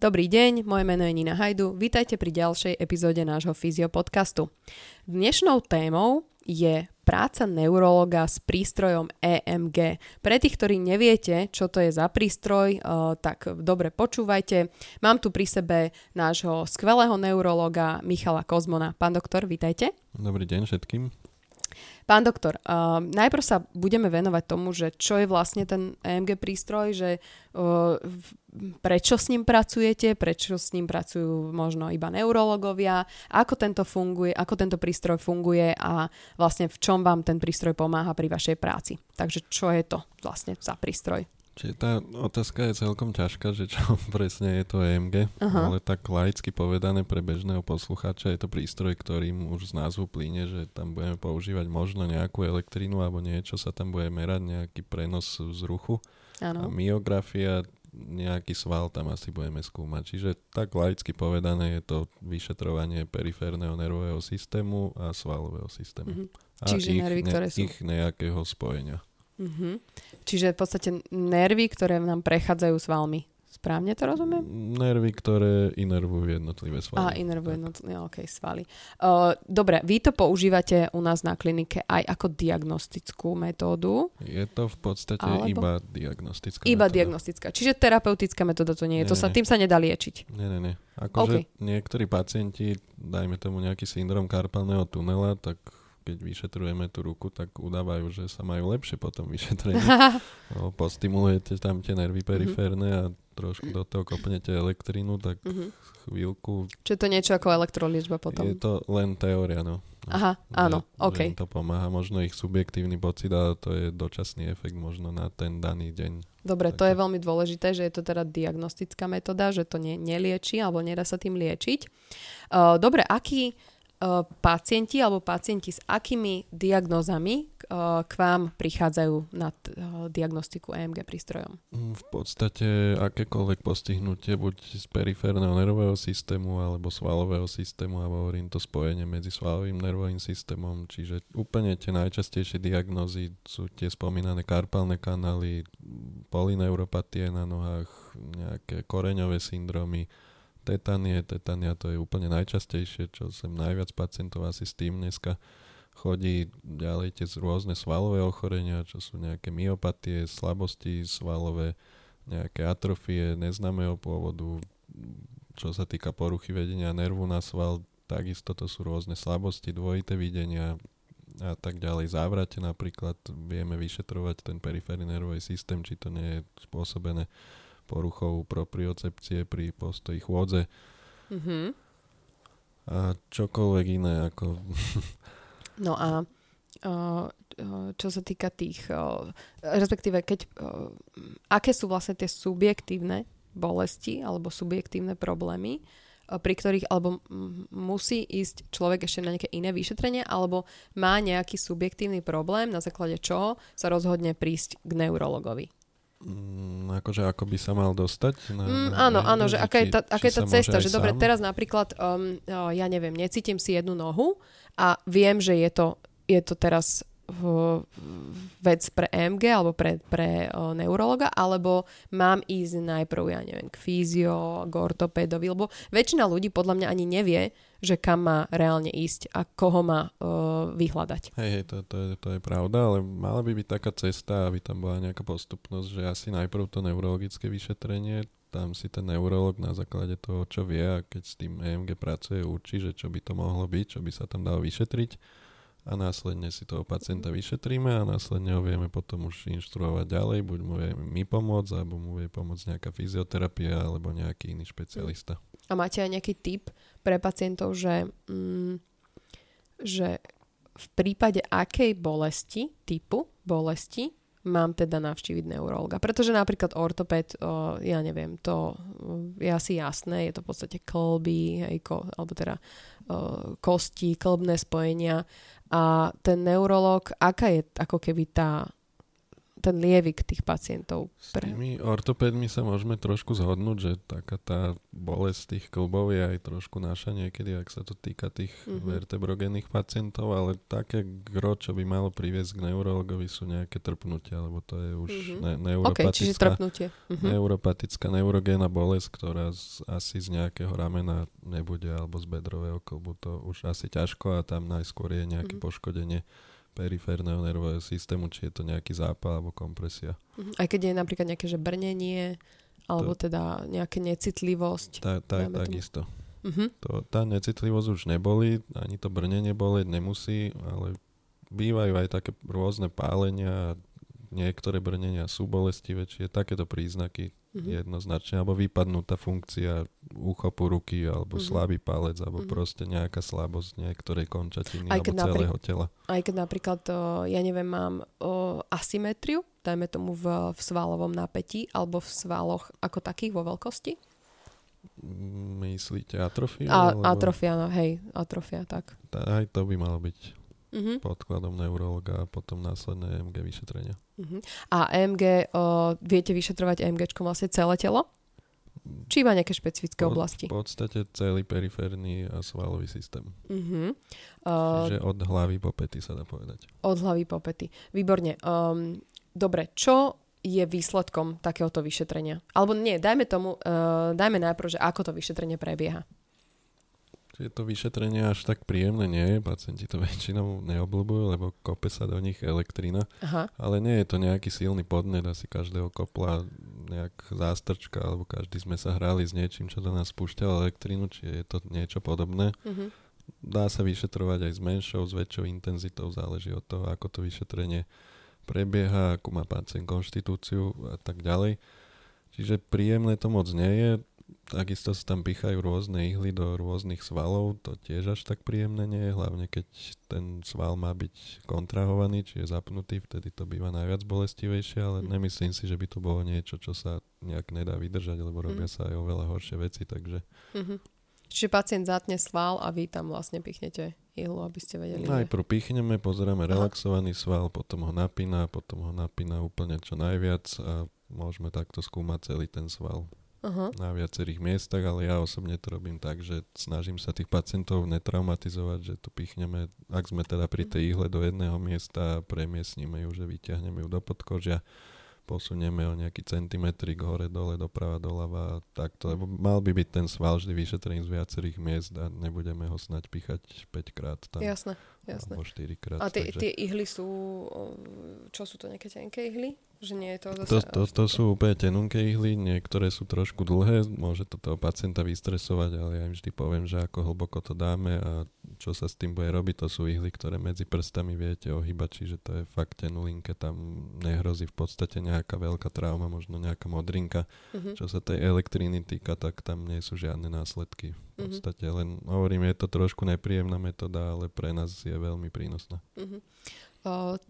Dobrý deň, moje meno je Nina Hajdu, vítajte pri ďalšej epizóde nášho fyziopodcastu. Dnešnou témou je práca neurologa s prístrojom EMG. Pre tých, ktorí neviete, čo to je za prístroj, eh, tak dobre počúvajte. Mám tu pri sebe nášho skvelého neurologa Michala Kozmona. Pán doktor, vítajte. Dobrý deň všetkým. Pán doktor, uh, najprv sa budeme venovať tomu, že čo je vlastne ten EMG prístroj, že uh, prečo s ním pracujete, prečo s ním pracujú možno iba neurologovia, ako tento funguje, ako tento prístroj funguje a vlastne v čom vám ten prístroj pomáha pri vašej práci. Takže čo je to vlastne za prístroj? Čiže tá otázka je celkom ťažká, že čo presne je to EMG, uh-huh. ale tak laicky povedané pre bežného poslucháča je to prístroj, ktorým už z názvu plíne, že tam budeme používať možno nejakú elektrínu alebo niečo sa tam bude merať, nejaký prenos z ruchu. Ano. A myografia, nejaký sval tam asi budeme skúmať. Čiže tak laicky povedané je to vyšetrovanie periférneho nervového systému a svalového systému. Uh-huh. A Čiže ich, nervy, ktoré ne, sú... ich nejakého spojenia. Uh-huh. Čiže v podstate nervy, ktoré nám prechádzajú s valmi. Správne to rozumiem? Nervy, ktoré inervujú jednotlivé svaly. Á, inervujú jednotlivé, ok, svaly. Uh, dobre, vy to používate u nás na klinike aj ako diagnostickú metódu? Je to v podstate Alebo? iba diagnostická Iba metóda. diagnostická. Čiže terapeutická metóda to nie je. Nie, to sa, tým sa nedá liečiť. Nie, nie, nie. Akože okay. niektorí pacienti, dajme tomu nejaký syndrom karpalného tunela, tak keď vyšetrujeme tú ruku, tak udávajú, že sa majú lepšie potom vyšetrenie. no, postimulujete tam tie nervy mhm. periférne a trošku do toho kopnete elektrínu, tak mm-hmm. chvíľku... Čiže to niečo ako elektroliečba potom? Je to len teória, no. no Aha, áno, že, OK. Že to pomáha, možno ich subjektívny pocit, ale to je dočasný efekt možno na ten daný deň. Dobre, tak to je veľmi dôležité, že je to teda diagnostická metóda, že to nie, nelieči alebo nedá sa tým liečiť. Uh, dobre, aký pacienti alebo pacienti s akými diagnózami eh, k vám prichádzajú na t- eh, diagnostiku EMG prístrojom? Mm, v podstate akékoľvek postihnutie buď z periférneho nervového systému alebo svalového systému, alebo hovorím to spojenie medzi svalovým nervovým systémom, čiže úplne tie najčastejšie diagnózy sú tie spomínané karpálne kanály, polineuropatie na nohách, nejaké koreňové syndromy, tetanie. Tetania to je úplne najčastejšie, čo sem najviac pacientov asi s tým dneska chodí ďalej tie rôzne svalové ochorenia, čo sú nejaké myopatie, slabosti svalové, nejaké atrofie neznámeho pôvodu, čo sa týka poruchy vedenia nervu na sval, takisto to sú rôzne slabosti, dvojité videnia a tak ďalej. Závrate napríklad vieme vyšetrovať ten periférny nervový systém, či to nie je spôsobené poruchou propriocepcie pri postoji chôdze. Mm-hmm. A čokoľvek iné ako... no a čo sa týka tých, respektíve keď, aké sú vlastne tie subjektívne bolesti alebo subjektívne problémy, pri ktorých alebo musí ísť človek ešte na nejaké iné vyšetrenie alebo má nejaký subjektívny problém, na základe čoho sa rozhodne prísť k neurologovi. Mm, akože ako by sa mal dostať? Na, mm, áno, áno, že aká je tá, aká je tá cesta, že dobre, teraz napríklad, um, ja neviem, necítim si jednu nohu a viem, že je to, je to teraz vec pre EMG alebo pre, pre neurologa, alebo mám ísť najprv, ja neviem, k fyzio, k ortopédovi, lebo väčšina ľudí podľa mňa ani nevie, že kam má reálne ísť a koho má uh, vyhľadať. Hej, hej, to, to, je, to je pravda, ale mala by byť taká cesta, aby tam bola nejaká postupnosť, že asi najprv to neurologické vyšetrenie, tam si ten neurolog na základe toho, čo vie a keď s tým EMG pracuje, určí, že čo by to mohlo byť, čo by sa tam dalo vyšetriť a následne si toho pacienta vyšetríme a následne ho vieme potom už inštruovať ďalej, buď mu vieme my pomôcť, alebo mu vie pomôcť nejaká fyzioterapia alebo nejaký iný špecialista. A máte aj nejaký tip pre pacientov, že, mm, že v prípade akej bolesti, typu bolesti, mám teda navštíviť neurologa. Pretože napríklad ortoped, o, ja neviem, to je asi jasné, je to v podstate klby, ko, alebo teda o, kosti, klbné spojenia a ten neurolog, aká je ako keby tá ten lievik tých pacientov. Pre... S tými ortopédmi sa môžeme trošku zhodnúť, že taká tá bolesť tých klbov je aj trošku naša niekedy, ak sa to týka tých mm-hmm. vertebrogénnych pacientov, ale také gro, čo by malo priviesť k neurologovi sú nejaké trpnutia, lebo to je už mm-hmm. ne- neuropatická, okay, mm-hmm. neuropatická neurogénna bolesť, ktorá z, asi z nejakého ramena nebude, alebo z bedrového klbu, to už asi ťažko a tam najskôr je nejaké mm-hmm. poškodenie periférneho nervového systému, či je to nejaký zápal alebo kompresia. Mhm. Aj keď je napríklad nejaké že brnenie, alebo to, teda nejaká necitlivosť. Tá, tá, takisto. Uh-huh. To, tá necitlivosť už neboli, ani to brnenie boleť nemusí, ale bývajú aj také rôzne pálenia, niektoré brnenia sú bolestivé, čiže takéto príznaky mm-hmm. jednoznačne, alebo vypadnutá funkcia úchopu ruky, alebo mm-hmm. slabý palec, alebo mm-hmm. proste nejaká slabosť niektorej končatiny, aj alebo celého napríklad, tela. Aj keď napríklad, ja neviem, mám o, asymetriu, dajme tomu v, v svalovom napätí, alebo v svaloch ako takých vo veľkosti? Myslíte atrofia? A, alebo... Atrofia, no hej, atrofia, tak. Aj to by malo byť uh-huh. podkladom neurologa a potom následné EMG vyšetrenia. Uh-huh. A EMG, o, viete vyšetrovať EMG vlastne celé telo? Či iba nejaké špecifické Pod, oblasti? V podstate celý periférny a svalový systém. Uh-huh. Uh, Čiže od hlavy po pety sa dá povedať. Od hlavy po pety. Výborne. Um, dobre, čo je výsledkom takéhoto vyšetrenia? Alebo nie, dajme tomu, uh, dajme najprv, že ako to vyšetrenie prebieha to vyšetrenie až tak príjemné nie je. Pacienti to väčšinou neobľúbujú, lebo kope sa do nich elektrina. Aha. Ale nie je to nejaký silný podnet. Asi každého kopla nejak zástrčka, alebo každý sme sa hrali s niečím, čo do nás spúšťalo elektrínu, či je to niečo podobné. Uh-huh. Dá sa vyšetrovať aj s menšou, s väčšou intenzitou, záleží od toho, ako to vyšetrenie prebieha, akú má pacient konštitúciu a tak ďalej. Čiže príjemné to moc nie je. Takisto sa tam pichajú rôzne ihly do rôznych svalov, to tiež až tak príjemné nie je, hlavne keď ten sval má byť kontrahovaný, či je zapnutý, vtedy to býva najviac bolestivejšie, ale mm. nemyslím si, že by to bolo niečo, čo sa nejak nedá vydržať, lebo robia mm. sa aj oveľa horšie veci, takže... Mm-hmm. Čiže pacient zatne sval a vy tam vlastne pichnete ihlu, aby ste vedeli. Najprv pichneme, pozeráme Aha. relaxovaný sval, potom ho napína, potom ho napína úplne čo najviac a môžeme takto skúmať celý ten sval uh-huh. na viacerých miestach, ale ja osobne to robím tak, že snažím sa tých pacientov netraumatizovať, že to pichneme, ak sme teda pri tej ihle do jedného miesta, premiesníme ju, že vyťahneme ju do podkožia, posunieme o nejaký centimetrik hore, dole, doprava, doľava, takto, lebo mal by byť ten sval vždy vyšetrený z viacerých miest a nebudeme ho snať pichať 5 krát tam. Jasné, jasné. Alebo 4 krát. A tie, takže... tie ihly sú, čo sú to nejaké tenké ihly? Že nie je to, zase to, to, to sú úplne tenunké ihly, niektoré sú trošku dlhé, môže to toho pacienta vystresovať, ale ja im vždy poviem, že ako hlboko to dáme a čo sa s tým bude robiť, to sú ihly, ktoré medzi prstami viete ohýbať, čiže to je fakt tenulinké, tam nehrozí v podstate nejaká veľká trauma, možno nejaká modrinka. Uh-huh. Čo sa tej elektriny týka, tak tam nie sú žiadne následky. V mhm. podstate len hovorím, je to trošku nepríjemná metóda, ale pre nás je veľmi prínosná. Uh-huh.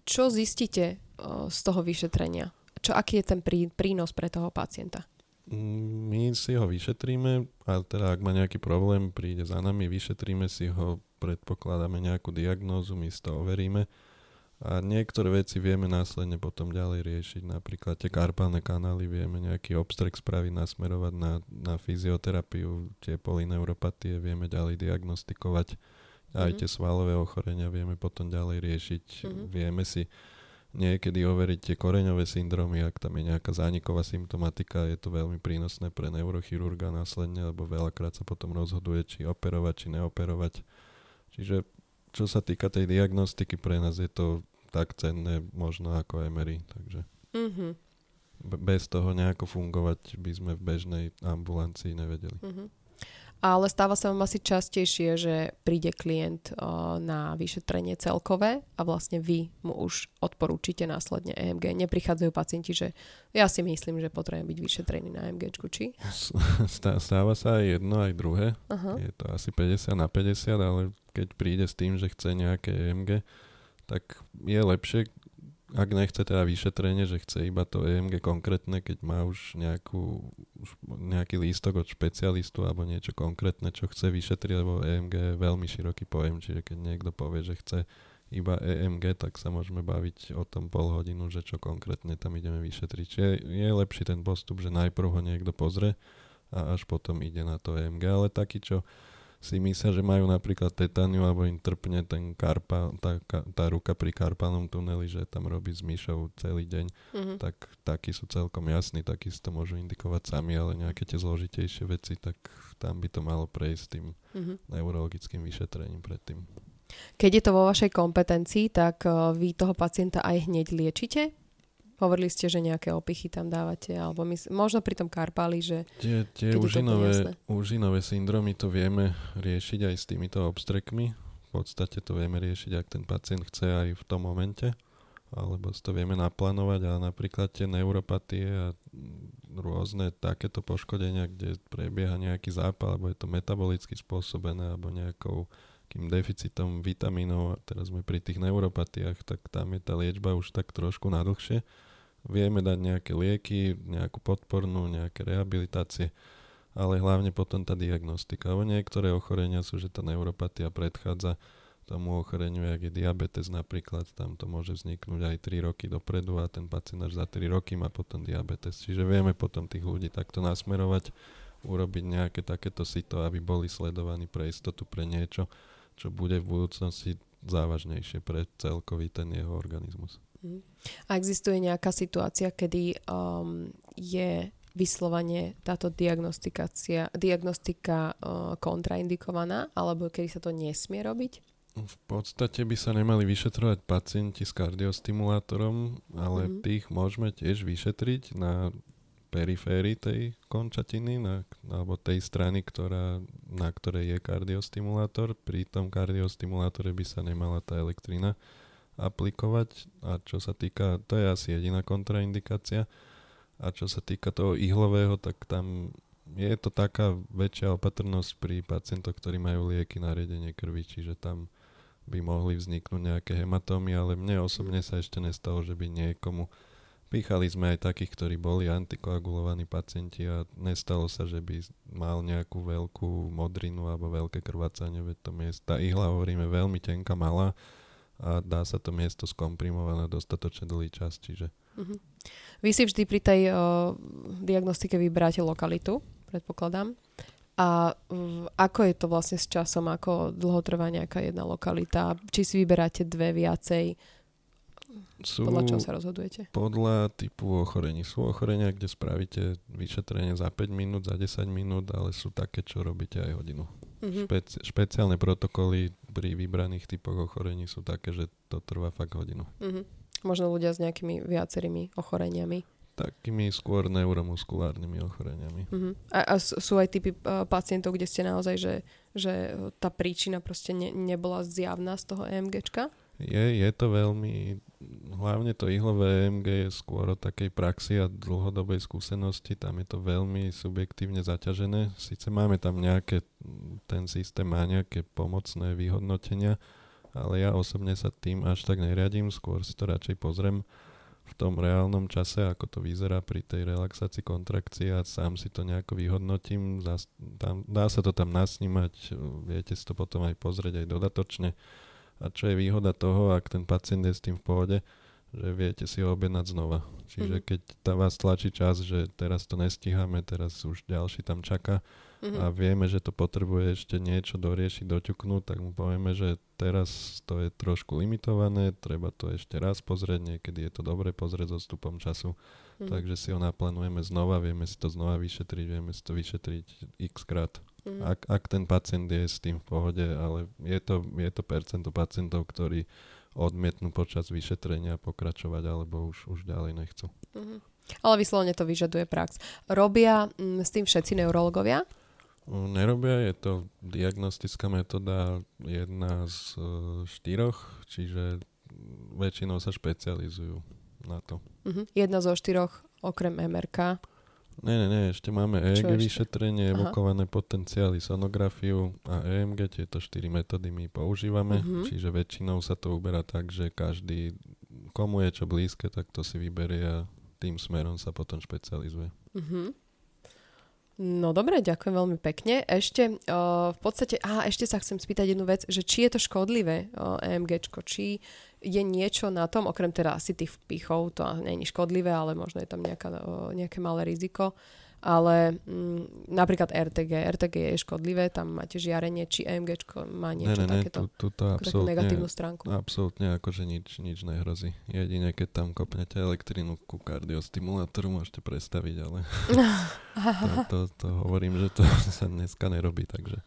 Čo zistíte z toho vyšetrenia? Čo, aký je ten prí, prínos pre toho pacienta? Mm, my si ho vyšetríme a teda ak má nejaký problém, príde za nami, vyšetríme si ho, predpokladáme nejakú diagnózu, my si to overíme a niektoré veci vieme následne potom ďalej riešiť. Napríklad tie karpálne kanály vieme nejaký obstrek spraviť, nasmerovať na, na fyzioterapiu, tie polineuropatie vieme ďalej diagnostikovať Mm-hmm. Aj mhm. tie svalové ochorenia vieme potom ďalej riešiť. Mm-hmm. Vieme si niekedy overiť tie koreňové syndromy, ak tam je nejaká zániková symptomatika, je to veľmi prínosné pre neurochirurga následne, lebo veľakrát sa potom rozhoduje, či operovať, či neoperovať. Čiže čo sa týka tej diagnostiky, pre nás je to tak cenné možno ako MRI. Takže mm-hmm. bez toho nejako fungovať by sme v bežnej ambulancii nevedeli. Mm-hmm ale stáva sa vám asi častejšie, že príde klient na vyšetrenie celkové a vlastne vy mu už odporúčite následne EMG. Neprichádzajú pacienti, že ja si myslím, že potrebujem byť vyšetrený na EMG, či? Stáva sa aj jedno, aj druhé. Uh-huh. Je to asi 50 na 50, ale keď príde s tým, že chce nejaké EMG, tak je lepšie, ak nechce teda vyšetrenie, že chce iba to EMG konkrétne, keď má už, nejakú, už nejaký lístok od špecialistu alebo niečo konkrétne, čo chce vyšetriť, lebo EMG je veľmi široký pojem, čiže keď niekto povie, že chce iba EMG, tak sa môžeme baviť o tom pol hodinu, že čo konkrétne tam ideme vyšetriť. Čiže je lepší ten postup, že najprv ho niekto pozrie a až potom ide na to EMG, ale taký, čo si myslia, že majú napríklad tetaniu alebo im trpne ten karpa, tá, tá ruka pri karpálnom tuneli, že tam robí s myšou celý deň, mm-hmm. tak takí sú celkom jasní, takí si to môžu indikovať sami, ale nejaké tie zložitejšie veci, tak tam by to malo prejsť tým mm-hmm. neurologickým vyšetrením predtým. Keď je to vo vašej kompetencii, tak uh, vy toho pacienta aj hneď liečite? Hovorili ste, že nejaké opichy tam dávate, alebo my, možno pri tom karpáli, že... Tie, tie užinové, užinové syndromy to vieme riešiť aj s týmito obstrekmi. V podstate to vieme riešiť, ak ten pacient chce aj v tom momente, alebo si to vieme naplánovať, ale napríklad tie neuropatie a rôzne takéto poškodenia, kde prebieha nejaký zápal, alebo je to metabolicky spôsobené, alebo nejakou kým deficitom vitamínov, a teraz sme pri tých neuropatiách, tak tam je tá liečba už tak trošku nadlhšie Vieme dať nejaké lieky, nejakú podpornú, nejaké rehabilitácie, ale hlavne potom tá diagnostika. Lebo niektoré ochorenia sú, že tá neuropatia predchádza tomu ochoreniu, jak je diabetes napríklad, tam to môže vzniknúť aj 3 roky dopredu a ten pacient až za 3 roky má potom diabetes. Čiže vieme potom tých ľudí takto nasmerovať, urobiť nejaké takéto sito, aby boli sledovaní pre istotu pre niečo, čo bude v budúcnosti závažnejšie pre celkový ten jeho organizmus. A existuje nejaká situácia, kedy um, je vyslovene táto diagnostikácia, diagnostika uh, kontraindikovaná, alebo kedy sa to nesmie robiť? V podstate by sa nemali vyšetrovať pacienti s kardiostimulátorom, ale mm-hmm. tých môžeme tiež vyšetriť na periférii tej končatiny, na, alebo tej strany, ktorá, na ktorej je kardiostimulátor. Pri tom kardiostimulátore by sa nemala tá elektrina aplikovať a čo sa týka, to je asi jediná kontraindikácia a čo sa týka toho ihlového, tak tam je to taká väčšia opatrnosť pri pacientoch, ktorí majú lieky na riedenie krvi, čiže tam by mohli vzniknúť nejaké hematómy, ale mne osobne sa ešte nestalo, že by niekomu Pýchali sme aj takých, ktorí boli antikoagulovaní pacienti a nestalo sa, že by mal nejakú veľkú modrinu alebo veľké krvácanie, veď to miest, tá ihla, hovoríme, veľmi tenká, malá a dá sa to miesto skomprimovať na dostatočne dlhý čas. Čiže... Uh-huh. Vy si vždy pri tej uh, diagnostike vyberáte lokalitu, predpokladám. A uh, ako je to vlastne s časom, ako dlho trvá nejaká jedna lokalita? Či si vyberáte dve viacej? Sú, podľa čoho sa rozhodujete? Podľa typu ochorení. Sú ochorenia, kde spravíte vyšetrenie za 5 minút, za 10 minút, ale sú také, čo robíte aj hodinu. Mm-hmm. Špeci- špeciálne protokoly pri vybraných typoch ochorení sú také, že to trvá fakt hodinu. Mm-hmm. Možno ľudia s nejakými viacerými ochoreniami. Takými skôr neuromuskulárnymi ochoreniami. Mm-hmm. A, a sú aj typy uh, pacientov, kde ste naozaj, že, že tá príčina proste ne, nebola zjavná z toho EMGčka? Je, je to veľmi, hlavne to ihlové EMG je skôr o takej praxi a dlhodobej skúsenosti, tam je to veľmi subjektívne zaťažené. Sice máme tam nejaké, ten systém má nejaké pomocné vyhodnotenia, ale ja osobne sa tým až tak neriadím, skôr si to radšej pozriem v tom reálnom čase, ako to vyzerá pri tej relaxácii kontrakcie a sám si to nejako vyhodnotím. Zas, tam, dá sa to tam nasnímať, viete si to potom aj pozrieť aj dodatočne a čo je výhoda toho, ak ten pacient je s tým v pohode, že viete si ho objednať znova. Čiže mm-hmm. keď tá vás tlačí čas, že teraz to nestíhame, teraz už ďalší tam čaká mm-hmm. a vieme, že to potrebuje ešte niečo doriešiť, doťuknúť, tak mu povieme, že teraz to je trošku limitované, treba to ešte raz pozrieť, niekedy je to dobre pozrieť so stupom času, mm-hmm. takže si ho naplánujeme znova, vieme si to znova vyšetriť, vieme si to vyšetriť x krát. Mm. Ak, ak ten pacient je s tým v pohode, ale je to, je to percento pacientov, ktorí odmietnú počas vyšetrenia pokračovať alebo už, už ďalej nechcú. Mm-hmm. Ale vyslovene to vyžaduje prax. Robia mm, s tým všetci neurologovia? Nerobia, je to diagnostická metóda jedna z uh, štyroch, čiže väčšinou sa špecializujú na to. Uh-huh. Jedna zo štyroch okrem MRK nie, nie, nie, ešte máme EEG vyšetrenie, evokované potenciály, sonografiu a EMG, tieto štyri metódy my používame, uh-huh. čiže väčšinou sa to uberá tak, že každý, komu je čo blízke, tak to si vyberie a tým smerom sa potom špecializuje. Uh-huh. No dobre, ďakujem veľmi pekne. Ešte uh, v podstate, a ešte sa chcem spýtať jednu vec, že či je to škodlivé uh, EMGčko, či je niečo na tom, okrem teda asi tých vpichov, to je škodlivé, ale možno je tam nejaká, uh, nejaké malé riziko, ale mm, napríklad RTG, RTG je škodlivé, tam máte žiarenie, či AMG má niečo ne, ne, takéto, tu, tu takú negatívnu stránku. Absolútne, akože nič, nič nehrozí. Jedine, keď tam kopnete elektrinu ku kardiostimulátoru, môžete predstaviť, ale to, to, to hovorím, že to sa dneska nerobí, takže...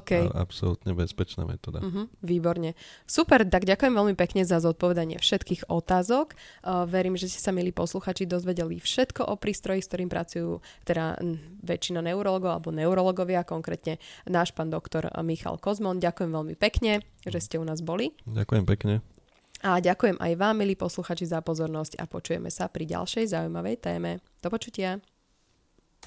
Okay. Absolútne bezpečná metóda. Uh-huh, výborne. Super, tak ďakujem veľmi pekne za zodpovedanie všetkých otázok. Uh, verím, že ste sa, milí posluchači, dozvedeli všetko o prístroji, s ktorým pracujú teda väčšina neurologov alebo neurologovia, konkrétne náš pán doktor Michal Kozmon. Ďakujem veľmi pekne, že ste u nás boli. Ďakujem pekne. A ďakujem aj vám, milí posluchači, za pozornosť a počujeme sa pri ďalšej zaujímavej téme. Do počutia.